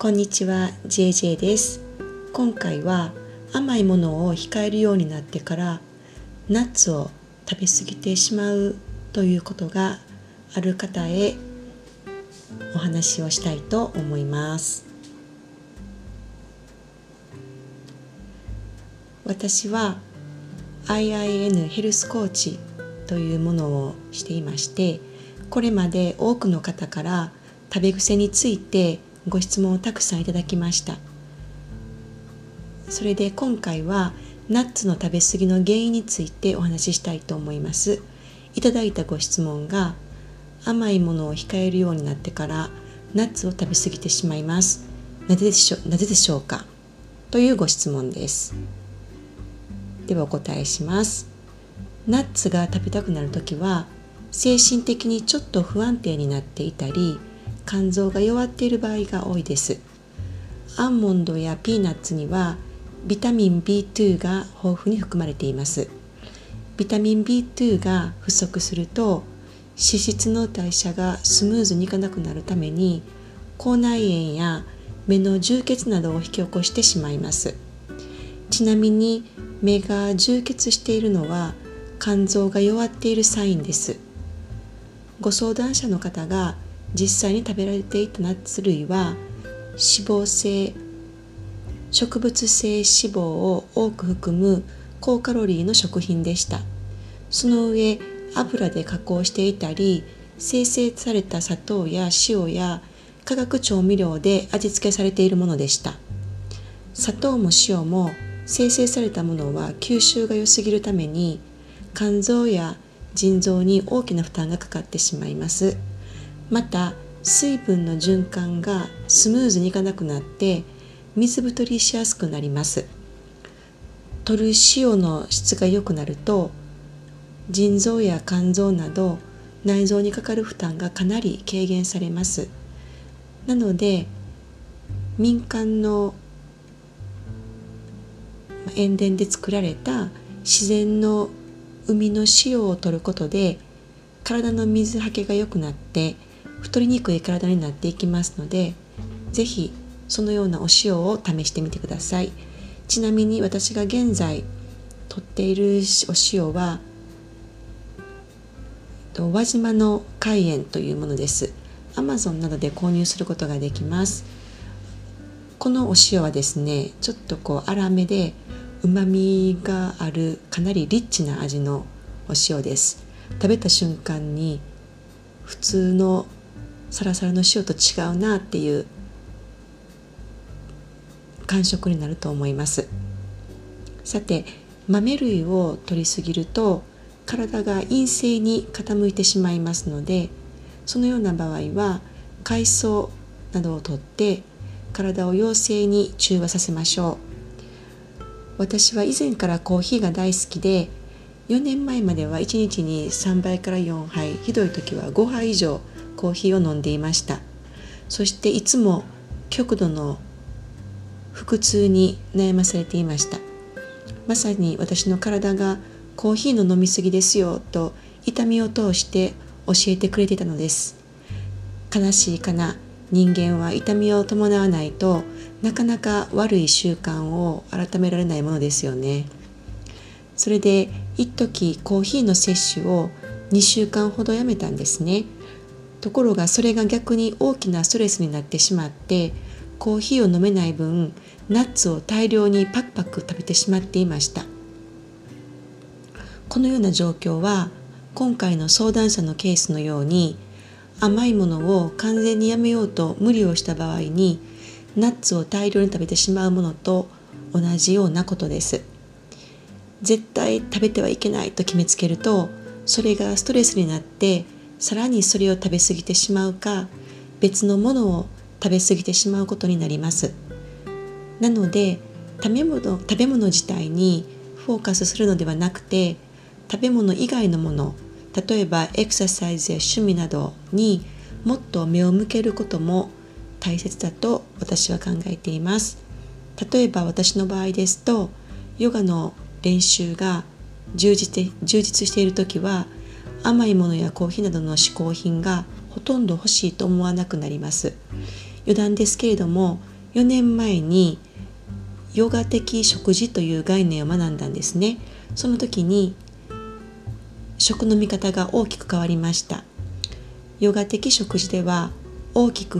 こんにちは JJ です。今回は甘いものを控えるようになってからナッツを食べ過ぎてしまうということがある方へお話をしたいと思います。私は IIN ヘルスコーチというものをしていましてこれまで多くの方から食べ癖についてご質問をたくさんいただきました。それで今回はナッツの食べ過ぎの原因についてお話ししたいと思います。いただいたご質問が甘いものを控えるようになってからナッツを食べ過ぎてしまいます。なぜでしょなぜでしょうか？というご質問です。ではお答えします。ナッツが食べたくなる時は精神的にちょっと不安定になっていたり肝臓が弱っている場合が多いです。アーモンドやピーナッツにはビタミン B2 が豊富に含まれています。ビタミン B2 が不足すると脂質の代謝がスムーズにいかなくなるために口内炎や目の充血などを引き起こしてしまいます。ちなみに目が充血しているのは肝臓が弱っているサインです。ご相談者の方が実際に食べられていたナッツ類は脂肪性植物性脂肪を多く含む高カロリーの食品でした。その上油で加工していたり生成された砂糖や塩や化学調味料で味付けされているものでした。砂糖も塩も生成されたものは吸収が良すぎるために肝臓や腎臓に大きな負担がかかってしまいます。また水分の循環がスムーズにいかなくなって水太りしやすくなります。取る塩の質が良くなると腎臓や肝臓など内臓にかかる負担がかなり軽減されます。なので民間の塩田で作られた自然の海の塩を取ることで体の水はけが良くなって太りにくい体になっていきますので是非そのようなお塩を試してみてください。ちなみに私が現在取っているお塩は輪島の海塩というものです。Amazon などで購入することができます。このお塩はですねちょっとこう粗めでうまみがあるかなりリッチな味のお塩です。食べた瞬間に普通のサラサラの塩と違うなっていう感触になると思います。さて豆類を摂りすぎると体が陰性に傾いてしまいますのでそのような場合は海藻などをとって体を陽性に中和させましょう。私は以前からコーヒーが大好きで4年前までは1日に3杯から4杯ひどい時は5杯以上コーヒーを飲んでいました。そしていつも極度の腹痛に悩まされていました。まさに私の体がコーヒーの飲みすぎですよと痛みを通して教えてくれてたのです。悲しいかな。人間は痛みを伴わないとなかなか悪い習慣を改められないものですよね。それで一時コーヒーの摂取を2週間ほどやめたんですね。ところがそれが逆に大きなストレスになってしまってコーヒーを飲めない分ナッツを大量にパクパク食べてしまっていました。このような状況は今回の相談者のケースのように甘いものを完全にやめようと無理をした場合にナッツを大量に食べてしまうものと同じようなことです。絶対食べてはいけないと決めつけるとそれがストレスになってさらにそれを食べ過ぎてしまうか別のものを食べ過ぎてしまうことになります。なので食べ物食べ物自体にフォーカスするのではなくて食べ物以外のもの例えばエクササイズや趣味などにもっと目を向けることも大切だと私は考えています。例えば私の場合ですとヨガの練習が充実充実している時は甘いものやコーヒーなどの嗜好品がほとんど欲しいと思わなくなります。余談ですけれども4年前にヨガ的食事という概念を学んだんですね。その時に食の見方が大きく変わりました。ヨガ的食事では大きく